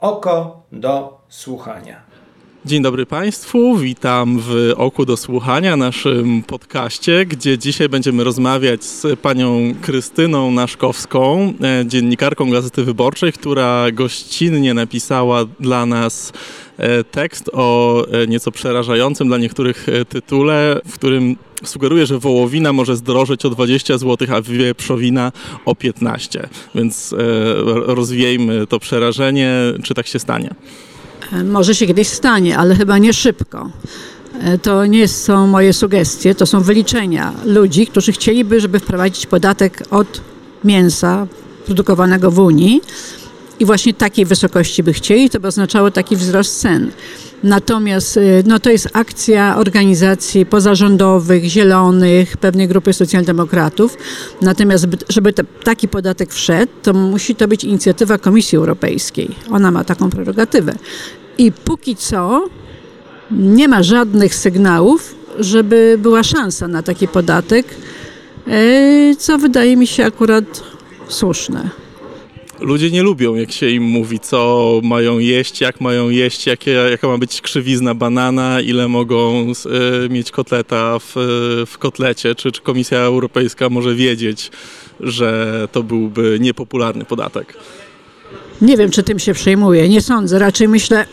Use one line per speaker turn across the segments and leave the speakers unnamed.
Oko do słuchania.
Dzień dobry Państwu, witam w Oku do Słuchania, naszym podcaście, gdzie dzisiaj będziemy rozmawiać z panią Krystyną Naszkowską, e, dziennikarką Gazety Wyborczej, która gościnnie napisała dla nas tekst o e, nieco przerażającym dla niektórych tytule, w którym sugeruje, że wołowina może zdrożeć o 20 zł, a wieprzowina o 15. Więc rozwiejmy to przerażenie, czy tak się stanie.
E, może się kiedyś stanie, ale chyba nie szybko. E, to nie są moje sugestie, to są wyliczenia ludzi, którzy chcieliby, żeby wprowadzić podatek od mięsa produkowanego w Unii i właśnie takiej wysokości by chcieli, to by oznaczało taki wzrost cen. Natomiast y, no, to jest akcja organizacji pozarządowych, zielonych, pewnej grupy socjaldemokratów. Natomiast, żeby te, taki podatek wszedł, to musi to być inicjatywa Komisji Europejskiej. Ona ma taką prerogatywę. I póki co nie ma żadnych sygnałów, żeby była szansa na taki podatek, y, co wydaje mi się akurat słuszne
ludzie nie lubią, jak się im mówi, co mają jeść, jak mają jeść, jakie, jaka ma być krzywizna banana, ile mogą y, mieć kotleta w, w kotlecie. Czy, czy Komisja Europejska może wiedzieć, że to byłby niepopularny podatek?
Nie wiem, czy tym się przejmuje. Nie sądzę. Raczej myślę,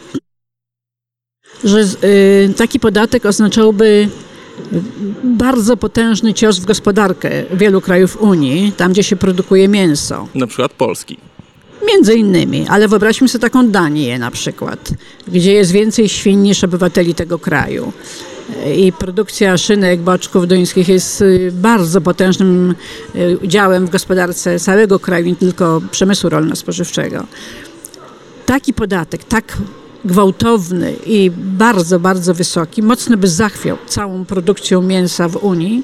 że y, taki podatek oznaczałby bardzo potężny cios w gospodarkę wielu krajów Unii, tam gdzie się produkuje mięso.
Na przykład Polski.
Między innymi, ale wyobraźmy sobie taką Danię na przykład, gdzie jest więcej świń niż obywateli tego kraju. I produkcja szynek, boczków duńskich jest y, bardzo potężnym y, udziałem w gospodarce całego kraju, nie tylko przemysłu rolno-spożywczego. Taki podatek, tak gwałtowny i bardzo, bardzo wysoki, mocno by zachwiał całą produkcją mięsa w Unii.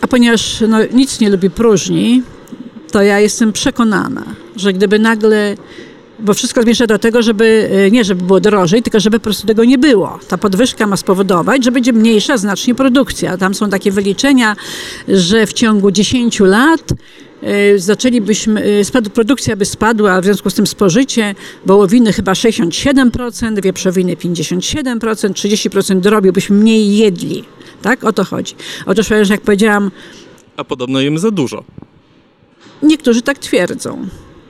A ponieważ no, nic nie lubi próżni, to ja jestem przekonana, że gdyby nagle bo wszystko zmierza do tego, żeby e, nie żeby było drożej, tylko żeby po prostu tego nie było. Ta podwyżka ma spowodować, że będzie mniejsza znacznie produkcja. Tam są takie wyliczenia, że w ciągu 10 lat e, zaczęlibyśmy, e, spadł, produkcja by spadła, w związku z tym spożycie wołowiny chyba 67%, wieprzowiny 57%, 30% drobiubyśmy mniej jedli. Tak? O to chodzi. Otóż, jak powiedziałam...
A podobno jemy za dużo.
Niektórzy tak twierdzą.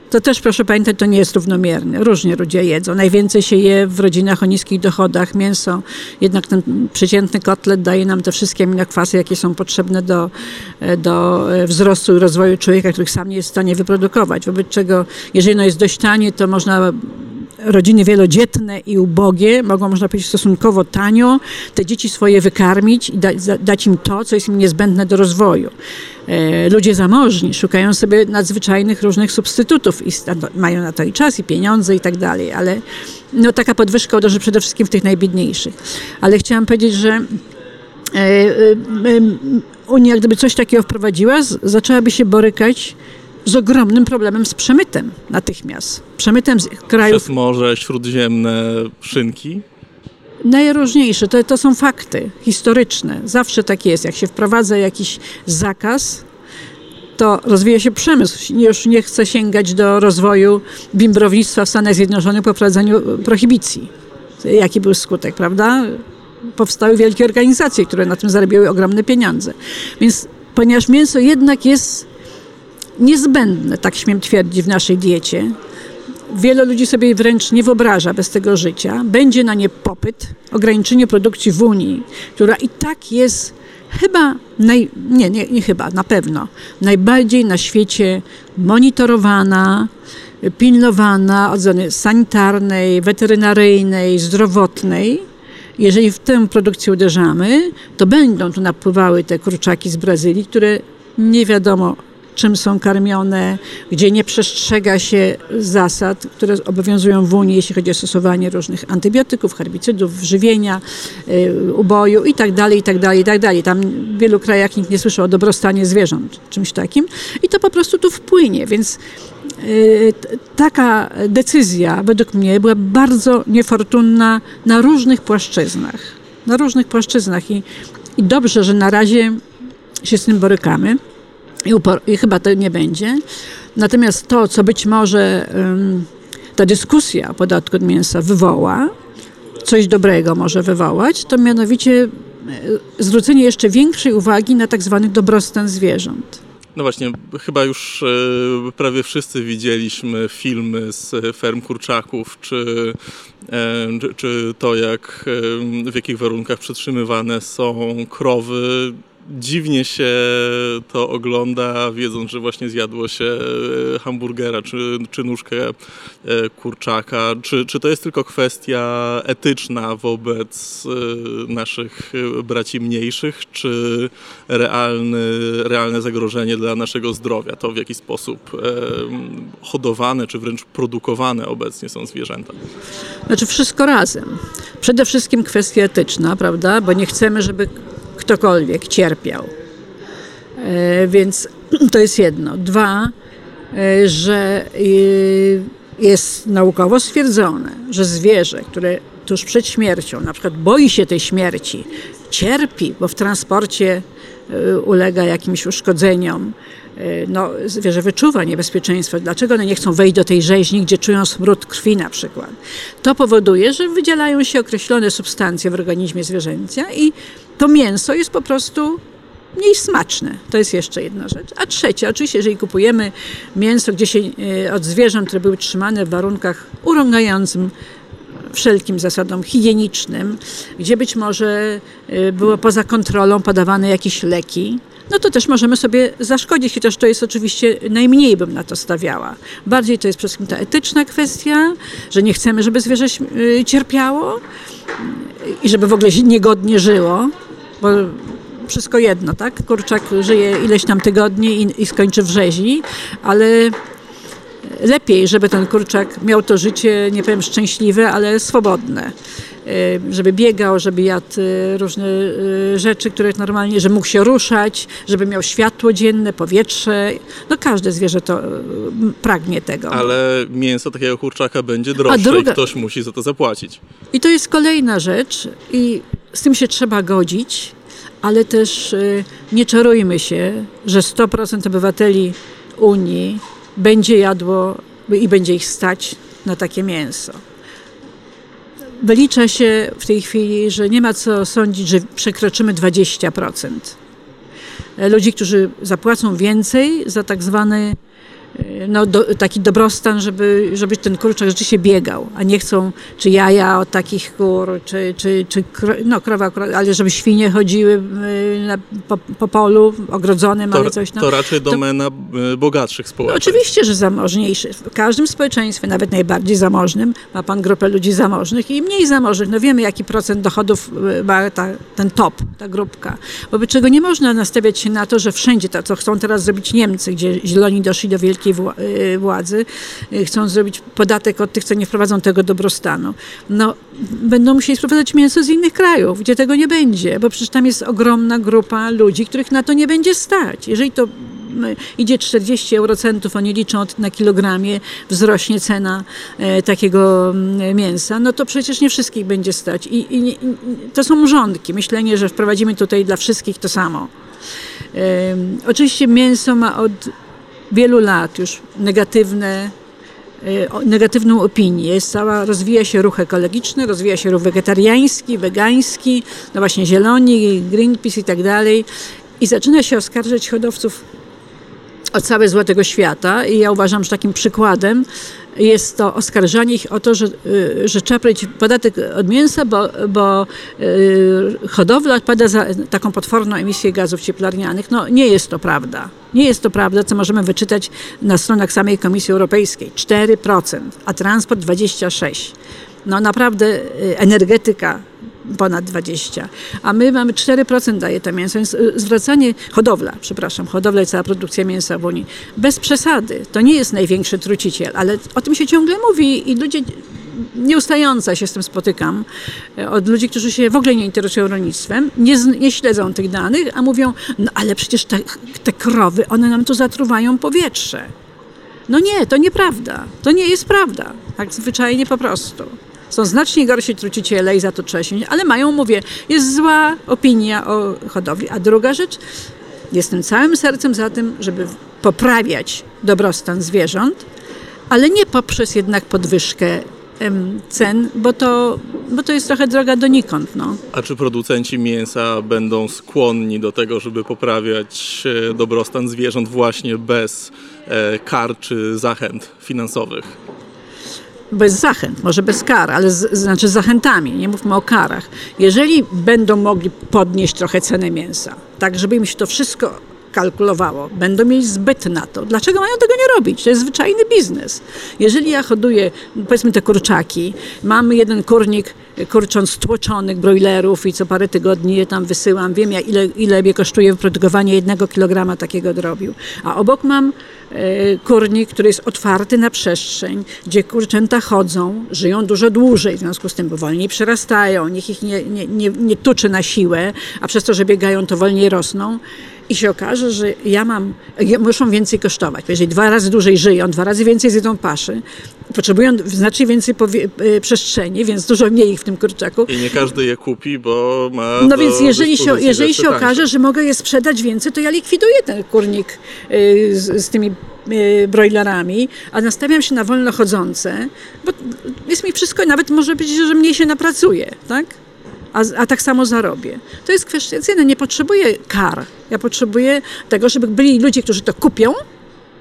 To też proszę pamiętać, to nie jest równomierne. Różnie ludzie jedzą. Najwięcej się je w rodzinach o niskich dochodach mięso. Jednak ten przeciętny kotlet daje nam te wszystkie aminokwasy, jakie są potrzebne do, do wzrostu i rozwoju człowieka, których sam nie jest w stanie wyprodukować. Wobec czego, jeżeli ono jest dość tanie, to można rodziny wielodzietne i ubogie mogą, można powiedzieć, stosunkowo tanio te dzieci swoje wykarmić i da, dać im to, co jest im niezbędne do rozwoju. E, ludzie zamożni szukają sobie nadzwyczajnych różnych substytutów i mają na to i czas, i pieniądze i tak dalej, ale no, taka podwyżka uderzy przede wszystkim w tych najbiedniejszych. Ale chciałam powiedzieć, że e, e, Unia, gdyby coś takiego wprowadziła, zaczęłaby się borykać z ogromnym problemem z przemytem natychmiast. Przemytem z krajów...
Przez Morze Śródziemne szynki?
Najróżniejsze. To, to są fakty historyczne. Zawsze tak jest. Jak się wprowadza jakiś zakaz, to rozwija się przemysł. Już nie chce sięgać do rozwoju bimbrownictwa w Stanach Zjednoczonych po wprowadzeniu prohibicji. Jaki był skutek, prawda? Powstały wielkie organizacje, które na tym zarabiały ogromne pieniądze. Więc ponieważ mięso jednak jest niezbędne, tak śmiem twierdzić, w naszej diecie. Wiele ludzi sobie wręcz nie wyobraża bez tego życia. Będzie na nie popyt, ograniczenie produkcji w Unii, która i tak jest chyba, naj, nie, nie, nie chyba, na pewno, najbardziej na świecie monitorowana, pilnowana od strony sanitarnej, weterynaryjnej, zdrowotnej. Jeżeli w tę produkcję uderzamy, to będą tu napływały te kurczaki z Brazylii, które nie wiadomo czym są karmione, gdzie nie przestrzega się zasad, które obowiązują w Unii, jeśli chodzi o stosowanie różnych antybiotyków, herbicydów, żywienia, y, uboju itd., itd., itd. Tam w wielu krajach nikt nie słyszał o dobrostanie zwierząt, czymś takim i to po prostu tu wpłynie, więc y, taka decyzja według mnie była bardzo niefortunna na różnych płaszczyznach. Na różnych płaszczyznach i, i dobrze, że na razie się z tym borykamy i, i chyba to nie będzie. Natomiast to, co być może ta dyskusja o podatku od mięsa wywoła, coś dobrego może wywołać, to mianowicie e, zwrócenie jeszcze większej uwagi na tak zwany dobrostan zwierząt.
No właśnie, chyba już e, prawie wszyscy widzieliśmy filmy z ferm kurczaków, czy, e, czy to, jak, w jakich warunkach przetrzymywane są krowy dziwnie się to ogląda, wiedząc, że właśnie zjadło się e, hamburgera czy, czy nóżkę e, kurczaka. Czy, czy to jest tylko kwestia etyczna wobec e, naszych braci mniejszych, czy realny, realne zagrożenie dla naszego zdrowia? To w jaki sposób hodowane, czy wręcz produkowane obecnie są zwierzęta?
Znaczy wszystko razem. Przede wszystkim kwestia etyczna, prawda? Bo nie chcemy, żeby ktokolwiek cierpiał. E, więc to jest jedno. Dwa, e, że e, jest naukowo stwierdzone, że zwierzę, które tuż przed śmiercią, na przykład boi się tej śmierci, cierpi, bo w transporcie ulega jakimś uszkodzeniom, no, zwierzę wyczuwa niebezpieczeństwo. Dlaczego one nie chcą wejść do tej rzeźni, gdzie czują smród krwi na przykład? To powoduje, że wydzielają się określone substancje w organizmie zwierzęcia i to mięso jest po prostu mniej smaczne. To jest jeszcze jedna rzecz. A trzecia, oczywiście, jeżeli kupujemy mięso gdzieś e, od zwierząt, które były trzymane w warunkach urągającym wszelkim zasadom higienicznym, gdzie być może e, było poza kontrolą podawane jakieś leki, no to też możemy sobie zaszkodzić, chociaż to jest oczywiście najmniej bym na to stawiała. Bardziej to jest przede wszystkim ta etyczna kwestia, że nie chcemy, żeby zwierzę e, cierpiało i żeby w ogóle niegodnie żyło bo wszystko jedno, tak? Kurczak żyje ileś tam tygodni i, i skończy w rzezi, ale lepiej, żeby ten kurczak miał to życie, nie powiem szczęśliwe, ale swobodne. Y, żeby biegał, żeby jadł y, różne y, rzeczy, które normalnie, że mógł się ruszać, żeby miał światło dzienne, powietrze. No każde zwierzę to pragnie tego.
Ale mięso takiego kurczaka będzie droższe druga... i ktoś musi za to zapłacić.
I to jest kolejna rzecz i z tym się trzeba godzić, ale też nie czarujmy się, że 100% obywateli Unii będzie jadło i będzie ich stać na takie mięso. Wylicza się w tej chwili, że nie ma co sądzić, że przekroczymy 20%. Ludzi, którzy zapłacą więcej za tak zwany no, do, taki dobrostan, żeby, żeby ten kurczak rzeczywiście biegał, a nie chcą czy jaja od takich kur, czy, czy, czy no krowa, ale żeby świnie chodziły y, na, po, po, polu ogrodzonym,
to,
ale coś
tam. To raczej domena to, y, bogatszych społeczeństw.
oczywiście, że zamożniejszych. W każdym społeczeństwie, nawet najbardziej zamożnym, ma pan grupę ludzi zamożnych i mniej zamożnych. No wiemy, jaki procent dochodów y, ma ta, ten top, ta grupka. Wobec czego nie można nastawiać się na to, że wszędzie to, co chcą teraz zrobić Niemcy, gdzie zieloni doszli do wielkiej Y, władzy y, chcą zrobić podatek od tych, co nie wprowadzą tego dobrostanu. No, będą musieli sprowadzać mięso z innych krajów, gdzie tego nie będzie, bo przecież tam jest ogromna grupa ludzi, których na to nie będzie stać. Jeżeli to idzie 40 eurocentów, oni liczą na kilogramie, wzrośnie cena e, takiego mięsa, no to przecież nie wszystkich będzie stać. I, i, i to są mrzonki. Myślenie, że wprowadzimy tutaj dla wszystkich to samo. Oczywiście mięso ma od wielu lat już negatywne, e, negatywną opinię. Jest cała, rozwija się ruch ekologiczny, rozwija się ruch wegetariański, wegański, no właśnie zieloni, Greenpeace i tak dalej. I zaczyna się oskarżać hodowców o całe zło tego świata i ja uważam, że takim przykładem jest to oskarżanie ich o to, że, y, że trzeba płacić podatek od mięsa, bo, bo y, hodowla odpada za taką potworną emisję gazów cieplarnianych. No nie jest to prawda. Nie jest to prawda, co możemy wyczytać na stronach samej Komisji Europejskiej. 4%, a transport 26%. No naprawdę y, energetyka ponad 20, a my mamy 4% daje to mięso, więc y, zwracanie, hodowla, przepraszam, hodowla i cała produkcja mięsa w Unii, bez przesady, to nie jest największy truciciel, ale o tym się ciągle mówi i ludzie nieustająco się z tym spotykam y, od ludzi, którzy się w ogóle nie interesują rolnictwem, nie, nie śledzą tych danych, a mówią, no ale przecież te, te krowy, one nam tu zatruwają powietrze. No nie, to nieprawda. To nie jest prawda. Tak zwyczajnie po prostu. Są znacznie gorsi truciciele i za to trzeba się, ale mają, mówię, jest zła opinia o hodowli. A druga rzecz, jestem całym sercem za tym, żeby poprawiać dobrostan zwierząt, ale nie poprzez jednak podwyżkę cen, bo to, bo to jest trochę droga donikąd. No.
A czy producenci mięsa będą skłonni do tego, żeby poprawiać e, dobrostan zwierząt właśnie bez e, kar czy zachęt finansowych?
Bez zachęt, może bez kar, ale z, znaczy z zachętami, nie mówmy o karach. Jeżeli będą mogli podnieść trochę cenę mięsa, tak żeby im się to wszystko kalkulowało, będą mieli zbyt na to. Dlaczego mają tego nie robić? To jest zwyczajny biznes. Jeżeli ja hoduję, powiedzmy te kurczaki, mamy jeden kurnik kurcząc stłoczonych broilerów i co parę tygodni je tam wysyłam, wiem jak, ile, ile mnie kosztuje wyprodukowanie jednego kilograma takiego drobiu. A obok mam kurnik, który jest otwarty na przestrzeń, gdzie kurczęta chodzą, żyją dużo dłużej, w związku z tym bo wolniej przerastają, niech ich nie, nie, nie, nie tuczy na siłę, a przez to, że biegają, to wolniej rosną i się okaże, że ja mam, muszą więcej kosztować. Jeżeli dwa razy dłużej żyją, dwa razy więcej zjedzą paszy, potrzebują znacznie więcej y, przestrzeni, więc dużo mniej ich w tym kurczaku.
I nie każdy je kupi, bo ma.
No więc jeżeli się, jeżeli się okaże, że mogę je sprzedać więcej, to ja likwiduję ten kurnik y, z, z tymi y, broilerami, a nastawiam się na wolno chodzące, bo jest mi wszystko, nawet może być, że mniej się napracuje, tak? A, a tak samo zarobię. To jest kwestia ceny. Nie potrzebuję kar. Ja potrzebuję tego, żeby byli ludzie, którzy to kupią,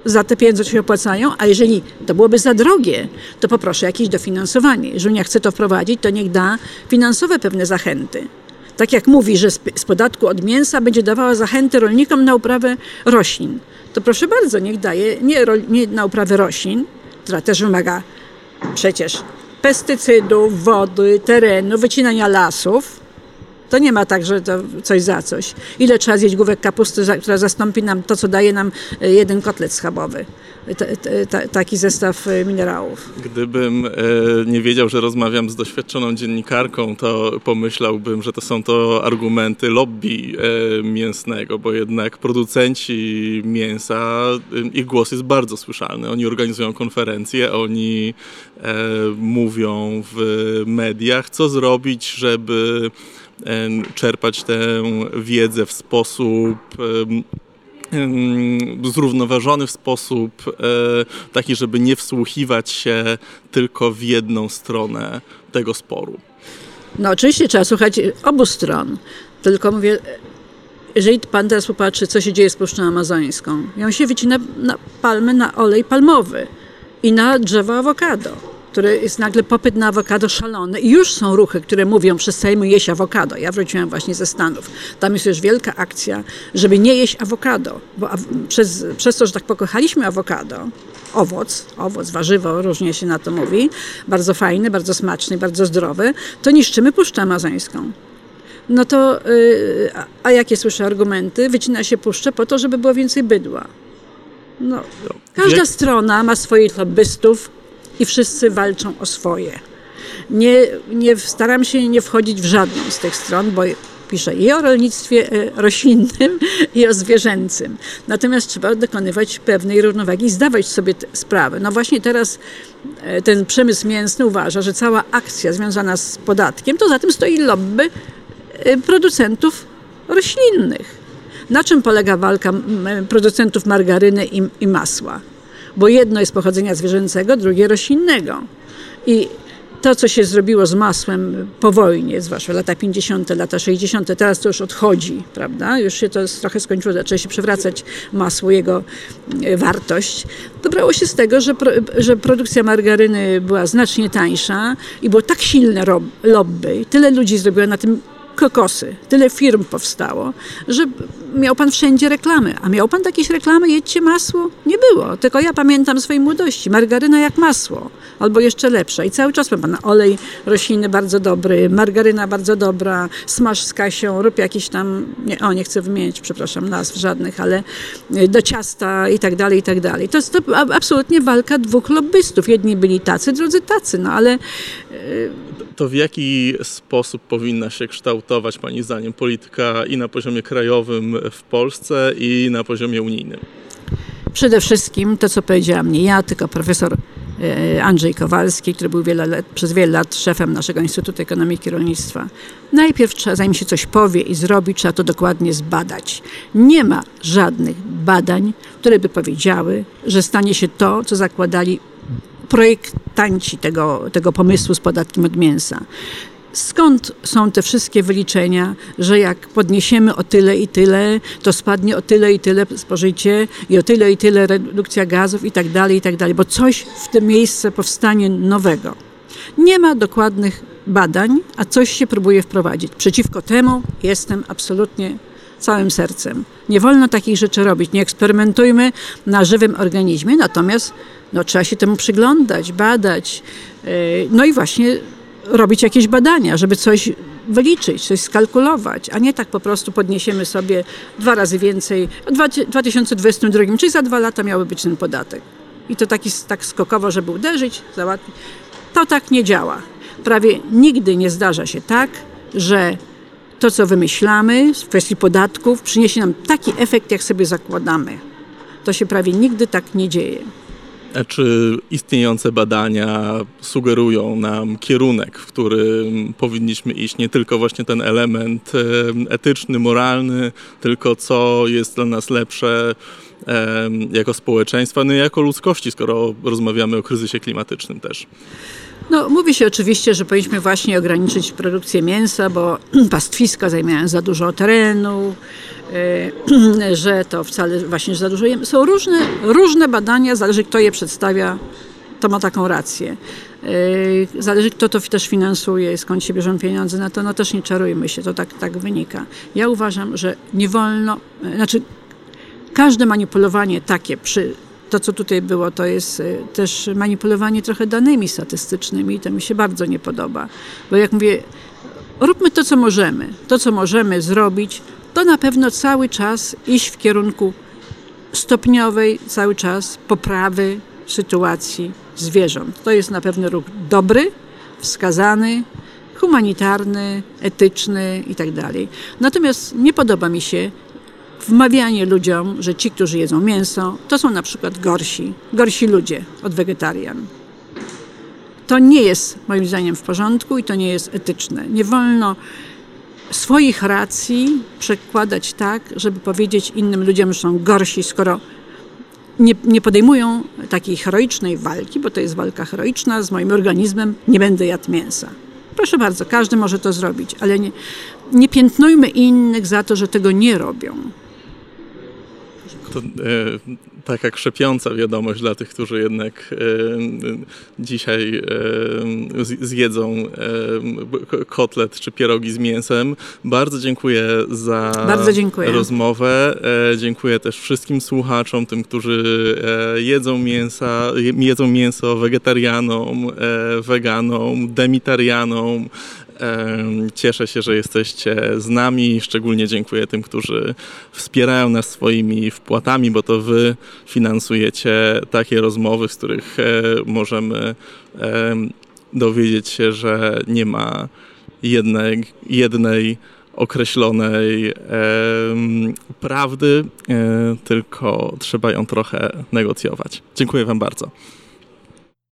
za te pieniądze się opłacają, a jeżeli to byłoby za drogie, to poproszę jakieś dofinansowanie. Jeżeli Unia chce to wprowadzić, to niech da finansowe pewne zachęty. Tak jak mówi, że z podatku od mięsa będzie dawała zachęty rolnikom na uprawę roślin. To proszę bardzo, niech daje nie, nie na uprawę roślin, która też wymaga przecież pestycydów, wody, terenu, wycinania lasów. To nie ma tak, że to coś za coś. Ile trzeba zjeść główek kapusty, która zastąpi nam to, co daje nam e, jeden kotlet schabowy taki zestaw e, minerałów.
Gdybym e, nie wiedział, że rozmawiam z doświadczoną dziennikarką, to pomyślałbym, że to są to argumenty lobby e, mięsnego, bo jednak producenci mięsa, ich głos jest bardzo słyszalny. Oni organizują konferencje, oni mówią w mediach, co zrobić, żeby czerpać tę wiedzę w sposób zrównoważony w sposób e, taki, żeby nie wsłuchiwać się tylko w jedną stronę tego sporu.
No oczywiście trzeba słuchać obu stron, tylko mówię, jeżeli pan teraz popatrzy, co się dzieje z Puszczą Amazońską, ją się wycina na palmy, na olej palmowy i na drzewo awokado który jest nagle popyt na awokado szalony i już są ruchy, które mówią, przestajemy jeść awokado. Ja wróciłam właśnie ze Stanów. Tam jest już wielka akcja, żeby nie jeść awokado, bo przez, przez to, że tak pokochaliśmy awokado, owoc, owoc, warzywo, różnie się na to mówi, bardzo fajny, bardzo smaczny, bardzo zdrowy, to niszczymy Puszczę Amazońską. No to, yy, a jakie słyszę argumenty? Wycina się puszczę po to, żeby było więcej bydła. No, każda strona ma swoich lobbystów, i wszyscy walczą o swoje. Nie, nie staram się nie wchodzić w żadną z tych stron, bo piszę i o rolnictwie e, roślinnym, i o zwierzęcym. Natomiast trzeba dokonywać pewnej równowagi i zdawać sobie sprawę. No właśnie teraz e, ten przemysł mięsny uważa, że cała akcja związana z podatkiem, to za tym stoi lobby e, producentów roślinnych. Na czym polega walka producentów margaryny i, i masła? Bo jedno jest pochodzenia zwierzęcego, drugie roślinnego. I to, co się zrobiło z masłem po wojnie, zwłaszcza lata 50., lata 60., teraz to już odchodzi, prawda? Już się to trochę skończyło, zaczęło się przewracać masło, jego e, wartość. To brało się z tego, że, że produkcja margaryny była znacznie tańsza i było tak silne lobby, tyle ludzi zrobiło na tym kokosy, tyle firm powstało, że miał pan wszędzie reklamy. A miał pan jakieś reklamy, jedźcie masło? Nie było. Tylko ja pamiętam swojej młodości. Margaryna jak masło. Albo jeszcze lepsza. I cały czas ma pan olej roślinny bardzo dobry, margaryna bardzo dobra, smaż z Kasią, rób jakiś tam, nie, o nie chcę wymienić, przepraszam, nazw żadnych, ale y, do ciasta i tak dalej, i tak dalej. To jest to absolutnie walka dwóch lobbystów. Jedni byli tacy, drudzy tacy, no ale...
To w jaki sposób powinna się kształtować Pani zdaniem polityka i na poziomie krajowym w Polsce i na poziomie unijnym?
Przede wszystkim to, co powiedziałam nie ja, tylko profesor e, Andrzej Kowalski, który był wiele lat, przez wiele lat szefem naszego Instytutu Ekonomiki i Rolnictwa. Najpierw trzeba, zanim się coś powie i zrobi, trzeba to dokładnie zbadać. Nie ma żadnych badań, które by powiedziały, że stanie się to, co zakładali projektanci tego, tego pomysłu z podatkiem od mięsa. Skąd są te wszystkie wyliczenia, że jak podniesiemy o tyle i tyle, to spadnie o tyle i tyle spożycie i o tyle i tyle redukcja gazów i tak dalej, i tak dalej, bo coś w tym miejsce powstanie nowego. Nie ma dokładnych badań, a coś się próbuje wprowadzić. Przeciwko temu jestem absolutnie całym sercem. Nie wolno takich rzeczy robić. Nie eksperymentujmy na żywym organizmie, natomiast no, trzeba się temu przyglądać, badać. Yy, no i właśnie robić jakieś badania, żeby coś wyliczyć, coś skalkulować, a nie tak po prostu podniesiemy sobie dwa razy więcej. W 2022, czyli za dwa lata miały być ten podatek. I to taki, tak skokowo, żeby uderzyć, załatwić. To tak nie działa. Prawie nigdy nie zdarza się tak, że to, co wymyślamy w kwestii podatków, przyniesie nam taki efekt, jak sobie zakładamy. To się prawie nigdy tak nie dzieje.
A czy istniejące badania sugerują nam kierunek, w którym powinniśmy iść? Nie tylko właśnie ten element etyczny, moralny, tylko co jest dla nas lepsze jako społeczeństwa, no i jako ludzkości, skoro rozmawiamy o kryzysie klimatycznym też.
No, mówi się oczywiście, że powinniśmy właśnie ograniczyć produkcję mięsa, bo pastwiska zajmują za dużo terenu, e, że to wcale właśnie za dużo jemy. Są różne, różne badania, zależy kto je przedstawia, to ma taką rację. E, zależy kto to też finansuje, skąd się bierzą pieniądze na to, no też nie czarujmy się, to tak, tak wynika. Ja uważam, że nie wolno, e, znaczy każde manipulowanie takie przy to, co tutaj było, to jest y, też manipulowanie trochę danymi statystycznymi i to mi się bardzo nie podoba. Bo jak mówię, róbmy to, co możemy. To, co możemy zrobić, to na pewno cały czas iść w kierunku stopniowej, cały czas poprawy sytuacji zwierząt. To jest na pewno ruch dobry, wskazany, humanitarny, etyczny itd. Tak Natomiast nie podoba mi się wmawianie ludziom, że ci, którzy jedzą mięso, to są na przykład gorsi, gorsi ludzie od wegetarian. To nie jest moim zdaniem w porządku i to nie jest etyczne. Nie wolno swoich racji przekładać tak, żeby powiedzieć innym ludziom, że są gorsi, skoro nie, nie, podejmują takiej heroicznej walki, bo to jest walka heroiczna z moim organizmem, nie będę jadł mięsa. Proszę bardzo, każdy może to zrobić, ale nie, nie piętnujmy innych za to, że tego nie robią
to e, taka krzepiąca wiadomość dla tych, którzy jednak e, dzisiaj e, zjedzą kotlet czy pierogi z mięsem. Bardzo dziękuję za
Bardzo dziękuję.
rozmowę. Dziękuję też wszystkim słuchaczom, tym, którzy jedzą mięsa, jedzą mięso, wegetarianom, weganom, demitarianom, Cieszę się, że jesteście z nami. Szczególnie dziękuję tym, którzy wspierają nas swoimi wpłatami, bo to wy finansujecie takie rozmowy, z których e, możemy dowiedzieć się, że nie ma jednej, jednej określonej prawdy, e, tylko trzeba ją trochę negocjować. Dziękuję Wam bardzo.